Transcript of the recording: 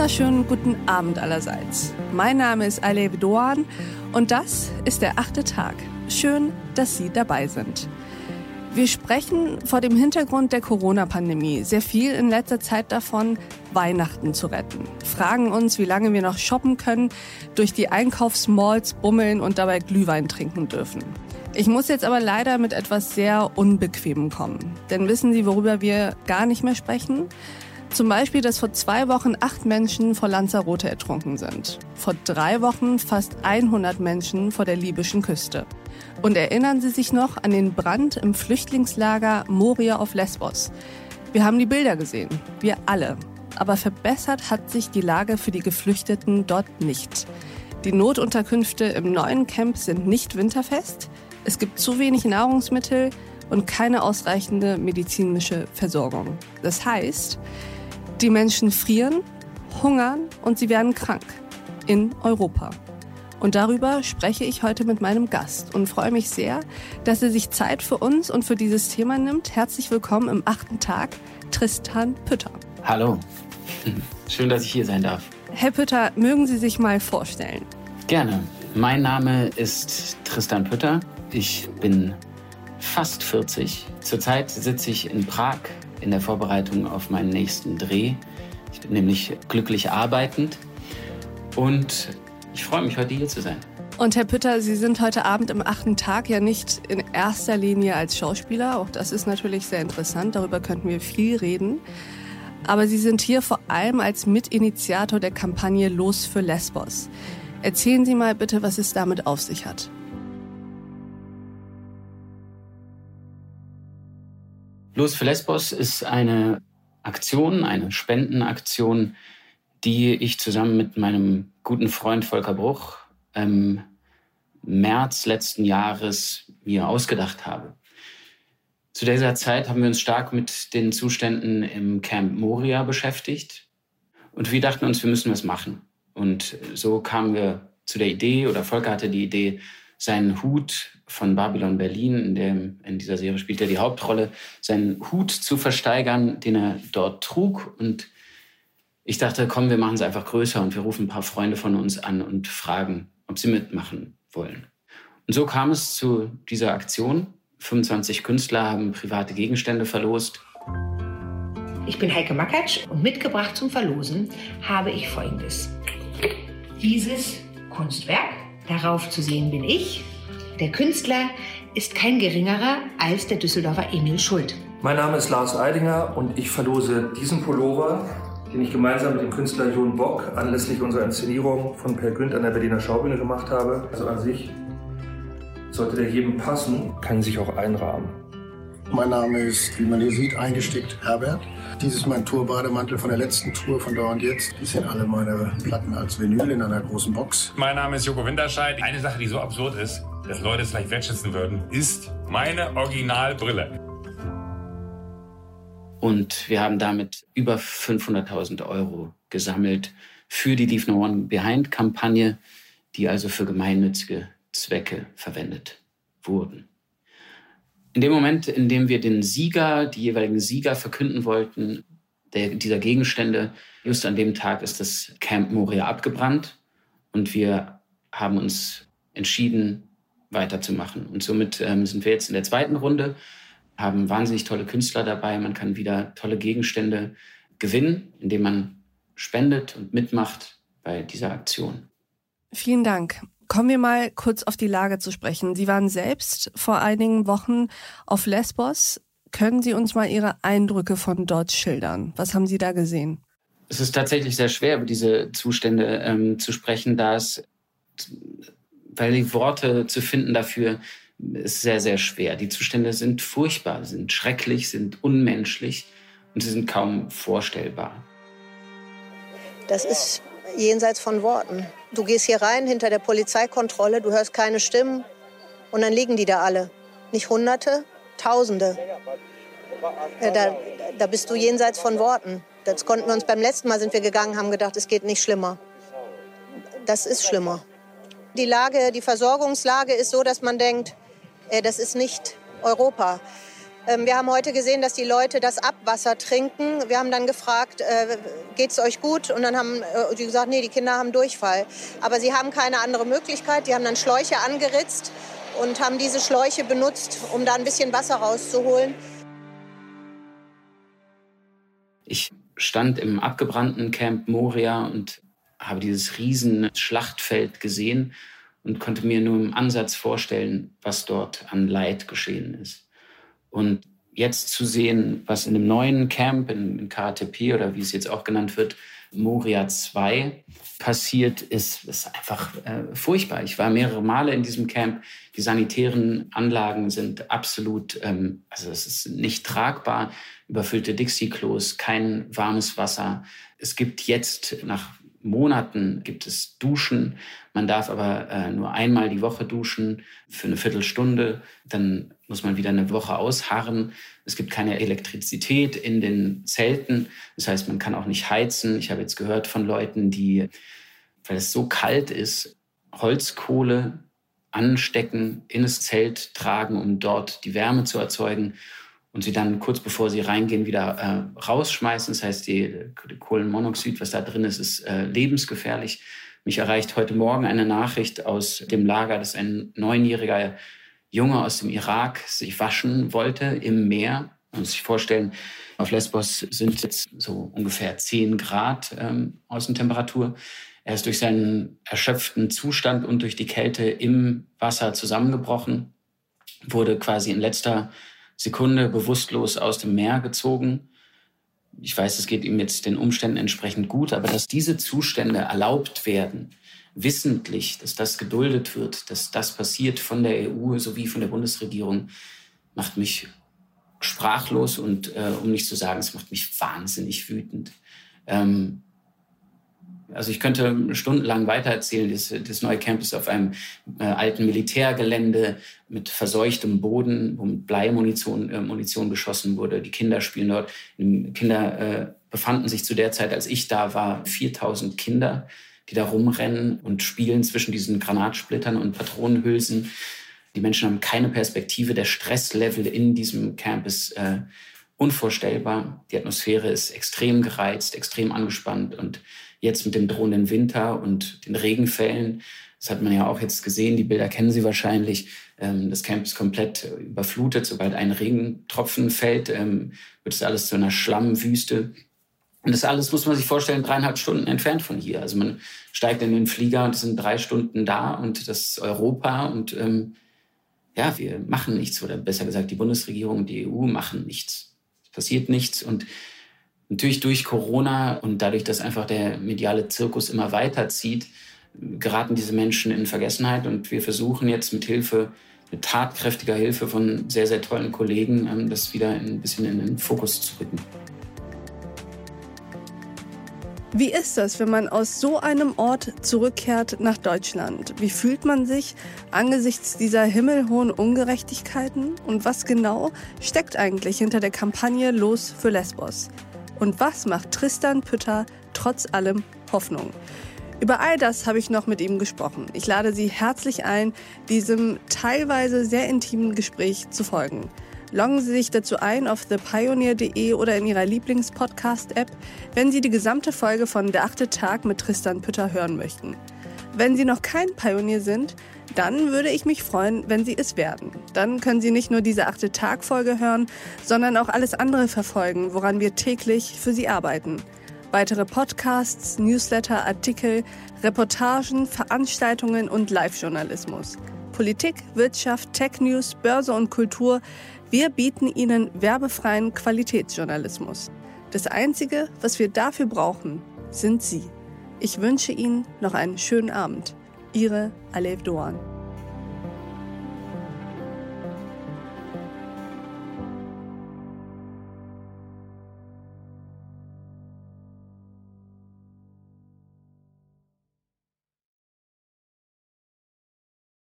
wunderschönen guten Abend allerseits. Mein Name ist Alev Doan und das ist der achte Tag. Schön, dass Sie dabei sind. Wir sprechen vor dem Hintergrund der Corona-Pandemie sehr viel in letzter Zeit davon, Weihnachten zu retten. Fragen uns, wie lange wir noch shoppen können, durch die Einkaufsmalls bummeln und dabei Glühwein trinken dürfen. Ich muss jetzt aber leider mit etwas sehr Unbequemem kommen. Denn wissen Sie, worüber wir gar nicht mehr sprechen? Zum Beispiel, dass vor zwei Wochen acht Menschen vor Lanzarote ertrunken sind. Vor drei Wochen fast 100 Menschen vor der libyschen Küste. Und erinnern Sie sich noch an den Brand im Flüchtlingslager Moria auf Lesbos? Wir haben die Bilder gesehen. Wir alle. Aber verbessert hat sich die Lage für die Geflüchteten dort nicht. Die Notunterkünfte im neuen Camp sind nicht winterfest. Es gibt zu wenig Nahrungsmittel und keine ausreichende medizinische Versorgung. Das heißt, die Menschen frieren, hungern und sie werden krank. In Europa. Und darüber spreche ich heute mit meinem Gast und freue mich sehr, dass er sich Zeit für uns und für dieses Thema nimmt. Herzlich willkommen im achten Tag, Tristan Pütter. Hallo. Schön, dass ich hier sein darf. Herr Pütter, mögen Sie sich mal vorstellen? Gerne. Mein Name ist Tristan Pütter. Ich bin fast 40. Zurzeit sitze ich in Prag in der Vorbereitung auf meinen nächsten Dreh. Ich bin nämlich glücklich arbeitend und ich freue mich, heute hier zu sein. Und Herr Pütter, Sie sind heute Abend im achten Tag ja nicht in erster Linie als Schauspieler. Auch das ist natürlich sehr interessant. Darüber könnten wir viel reden. Aber Sie sind hier vor allem als Mitinitiator der Kampagne Los für Lesbos. Erzählen Sie mal bitte, was es damit auf sich hat. Los für Lesbos ist eine Aktion, eine Spendenaktion, die ich zusammen mit meinem guten Freund Volker Bruch im März letzten Jahres mir ausgedacht habe. Zu dieser Zeit haben wir uns stark mit den Zuständen im Camp Moria beschäftigt und wir dachten uns, wir müssen was machen. Und so kamen wir zu der Idee, oder Volker hatte die Idee, seinen Hut von Babylon Berlin, in, dem, in dieser Serie spielt er die Hauptrolle, seinen Hut zu versteigern, den er dort trug. Und ich dachte, komm, wir machen es einfach größer und wir rufen ein paar Freunde von uns an und fragen, ob sie mitmachen wollen. Und so kam es zu dieser Aktion. 25 Künstler haben private Gegenstände verlost. Ich bin Heike Makatsch und mitgebracht zum Verlosen habe ich Folgendes. Dieses Kunstwerk Darauf zu sehen bin ich. Der Künstler ist kein geringerer als der Düsseldorfer Emil Schuld. Mein Name ist Lars Eidinger und ich verlose diesen Pullover, den ich gemeinsam mit dem Künstler Jon Bock anlässlich unserer Inszenierung von Per Günd an der Berliner Schaubühne gemacht habe. Also an sich sollte der jedem passen, kann sich auch einrahmen. Mein Name ist, wie man hier sieht, eingestickt Herbert. Dies ist mein Tourbademantel von der letzten Tour von Da und Jetzt. Dies sind alle meine Platten als Vinyl in einer großen Box. Mein Name ist Joko Winterscheid. Eine Sache, die so absurd ist, dass Leute es vielleicht wertschätzen würden, ist meine Originalbrille. Und wir haben damit über 500.000 Euro gesammelt für die Leave No One Behind Kampagne, die also für gemeinnützige Zwecke verwendet wurden. In dem Moment, in dem wir den Sieger, die jeweiligen Sieger verkünden wollten, der, dieser Gegenstände, just an dem Tag ist das Camp Moria abgebrannt und wir haben uns entschieden, weiterzumachen. Und somit ähm, sind wir jetzt in der zweiten Runde, haben wahnsinnig tolle Künstler dabei. Man kann wieder tolle Gegenstände gewinnen, indem man spendet und mitmacht bei dieser Aktion. Vielen Dank. Kommen wir mal kurz auf die Lage zu sprechen. Sie waren selbst vor einigen Wochen auf Lesbos. Können Sie uns mal Ihre Eindrücke von dort schildern? Was haben Sie da gesehen? Es ist tatsächlich sehr schwer, über diese Zustände ähm, zu sprechen, da es, weil die Worte zu finden dafür ist sehr, sehr schwer. Die Zustände sind furchtbar, sind schrecklich, sind unmenschlich und sie sind kaum vorstellbar. Das ist jenseits von Worten. Du gehst hier rein hinter der Polizeikontrolle, du hörst keine Stimmen und dann liegen die da alle. Nicht Hunderte, Tausende. Da, da bist du jenseits von Worten. Das konnten wir uns beim letzten Mal sind wir gegangen, haben gedacht, es geht nicht schlimmer. Das ist schlimmer. Die Lage, die Versorgungslage ist so, dass man denkt, äh, das ist nicht Europa. Ähm, wir haben heute gesehen, dass die Leute das Abwasser trinken. Wir haben dann gefragt, äh, geht es euch gut? Und dann haben äh, die gesagt, nee, die Kinder haben Durchfall. Aber sie haben keine andere Möglichkeit. Die haben dann Schläuche angeritzt und haben diese Schläuche benutzt, um da ein bisschen Wasser rauszuholen. Ich stand im abgebrannten Camp Moria und habe dieses riesen Schlachtfeld gesehen und konnte mir nur im Ansatz vorstellen, was dort an Leid geschehen ist. Und jetzt zu sehen, was in dem neuen Camp in, in KTP oder wie es jetzt auch genannt wird, Moria 2 passiert, ist, ist einfach äh, furchtbar. Ich war mehrere Male in diesem Camp. Die sanitären Anlagen sind absolut, ähm, also es ist nicht tragbar. Überfüllte Dixie-Klos, kein warmes Wasser. Es gibt jetzt nach Monaten gibt es Duschen. Man darf aber äh, nur einmal die Woche duschen für eine Viertelstunde. Dann muss man wieder eine Woche ausharren. Es gibt keine Elektrizität in den Zelten. Das heißt, man kann auch nicht heizen. Ich habe jetzt gehört von Leuten, die, weil es so kalt ist, Holzkohle anstecken, in das Zelt tragen, um dort die Wärme zu erzeugen und sie dann kurz bevor sie reingehen wieder äh, rausschmeißen. Das heißt, die, die, Kohlenmonoxid, was da drin ist, ist äh, lebensgefährlich. Mich erreicht heute Morgen eine Nachricht aus dem Lager, dass ein neunjähriger Junge aus dem Irak sich waschen wollte im Meer. Man muss sich vorstellen, auf Lesbos sind jetzt so ungefähr 10 Grad ähm, Außentemperatur. Er ist durch seinen erschöpften Zustand und durch die Kälte im Wasser zusammengebrochen, wurde quasi in letzter Sekunde bewusstlos aus dem Meer gezogen. Ich weiß, es geht ihm jetzt den Umständen entsprechend gut, aber dass diese Zustände erlaubt werden, wissentlich, dass das geduldet wird, dass das passiert von der EU sowie von der Bundesregierung, macht mich sprachlos und äh, um nicht zu sagen, es macht mich wahnsinnig wütend. Ähm, also ich könnte stundenlang weitererzählen. Das, das neue Camp ist auf einem äh, alten Militärgelände mit verseuchtem Boden, wo mit Bleimunition äh, Munition geschossen wurde. Die Kinder spielen dort. Kinder äh, befanden sich zu der Zeit, als ich da war, 4000 Kinder, die da rumrennen und spielen zwischen diesen Granatsplittern und Patronenhülsen. Die Menschen haben keine Perspektive. Der Stresslevel in diesem Camp ist äh, unvorstellbar. Die Atmosphäre ist extrem gereizt, extrem angespannt und jetzt mit dem drohenden Winter und den Regenfällen, das hat man ja auch jetzt gesehen, die Bilder kennen Sie wahrscheinlich, ähm, das Camp ist komplett überflutet, sobald ein Regentropfen fällt, ähm, wird es alles zu einer Schlammwüste. Und das alles muss man sich vorstellen, dreieinhalb Stunden entfernt von hier. Also man steigt in den Flieger und es sind drei Stunden da und das ist Europa und ähm, ja, wir machen nichts oder besser gesagt, die Bundesregierung und die EU machen nichts. Es passiert nichts und Natürlich durch Corona und dadurch, dass einfach der mediale Zirkus immer weiterzieht, geraten diese Menschen in Vergessenheit und wir versuchen jetzt mit Hilfe, mit tatkräftiger Hilfe von sehr, sehr tollen Kollegen, ähm, das wieder ein bisschen in den Fokus zu rücken. Wie ist das, wenn man aus so einem Ort zurückkehrt nach Deutschland? Wie fühlt man sich angesichts dieser himmelhohen Ungerechtigkeiten? Und was genau steckt eigentlich hinter der Kampagne Los für Lesbos? Und was macht Tristan Pütter trotz allem Hoffnung? Über all das habe ich noch mit ihm gesprochen. Ich lade Sie herzlich ein, diesem teilweise sehr intimen Gespräch zu folgen. Loggen Sie sich dazu ein auf thepioneer.de oder in Ihrer Lieblingspodcast-App, wenn Sie die gesamte Folge von Der achte Tag mit Tristan Pütter hören möchten. Wenn Sie noch kein Pionier sind, dann würde ich mich freuen, wenn Sie es werden. Dann können Sie nicht nur diese achte Tagfolge hören, sondern auch alles andere verfolgen, woran wir täglich für Sie arbeiten. Weitere Podcasts, Newsletter, Artikel, Reportagen, Veranstaltungen und Live-Journalismus. Politik, Wirtschaft, Tech News, Börse und Kultur. Wir bieten Ihnen werbefreien Qualitätsjournalismus. Das Einzige, was wir dafür brauchen, sind Sie. Ich wünsche Ihnen noch einen schönen Abend. Ihre Alev Doan.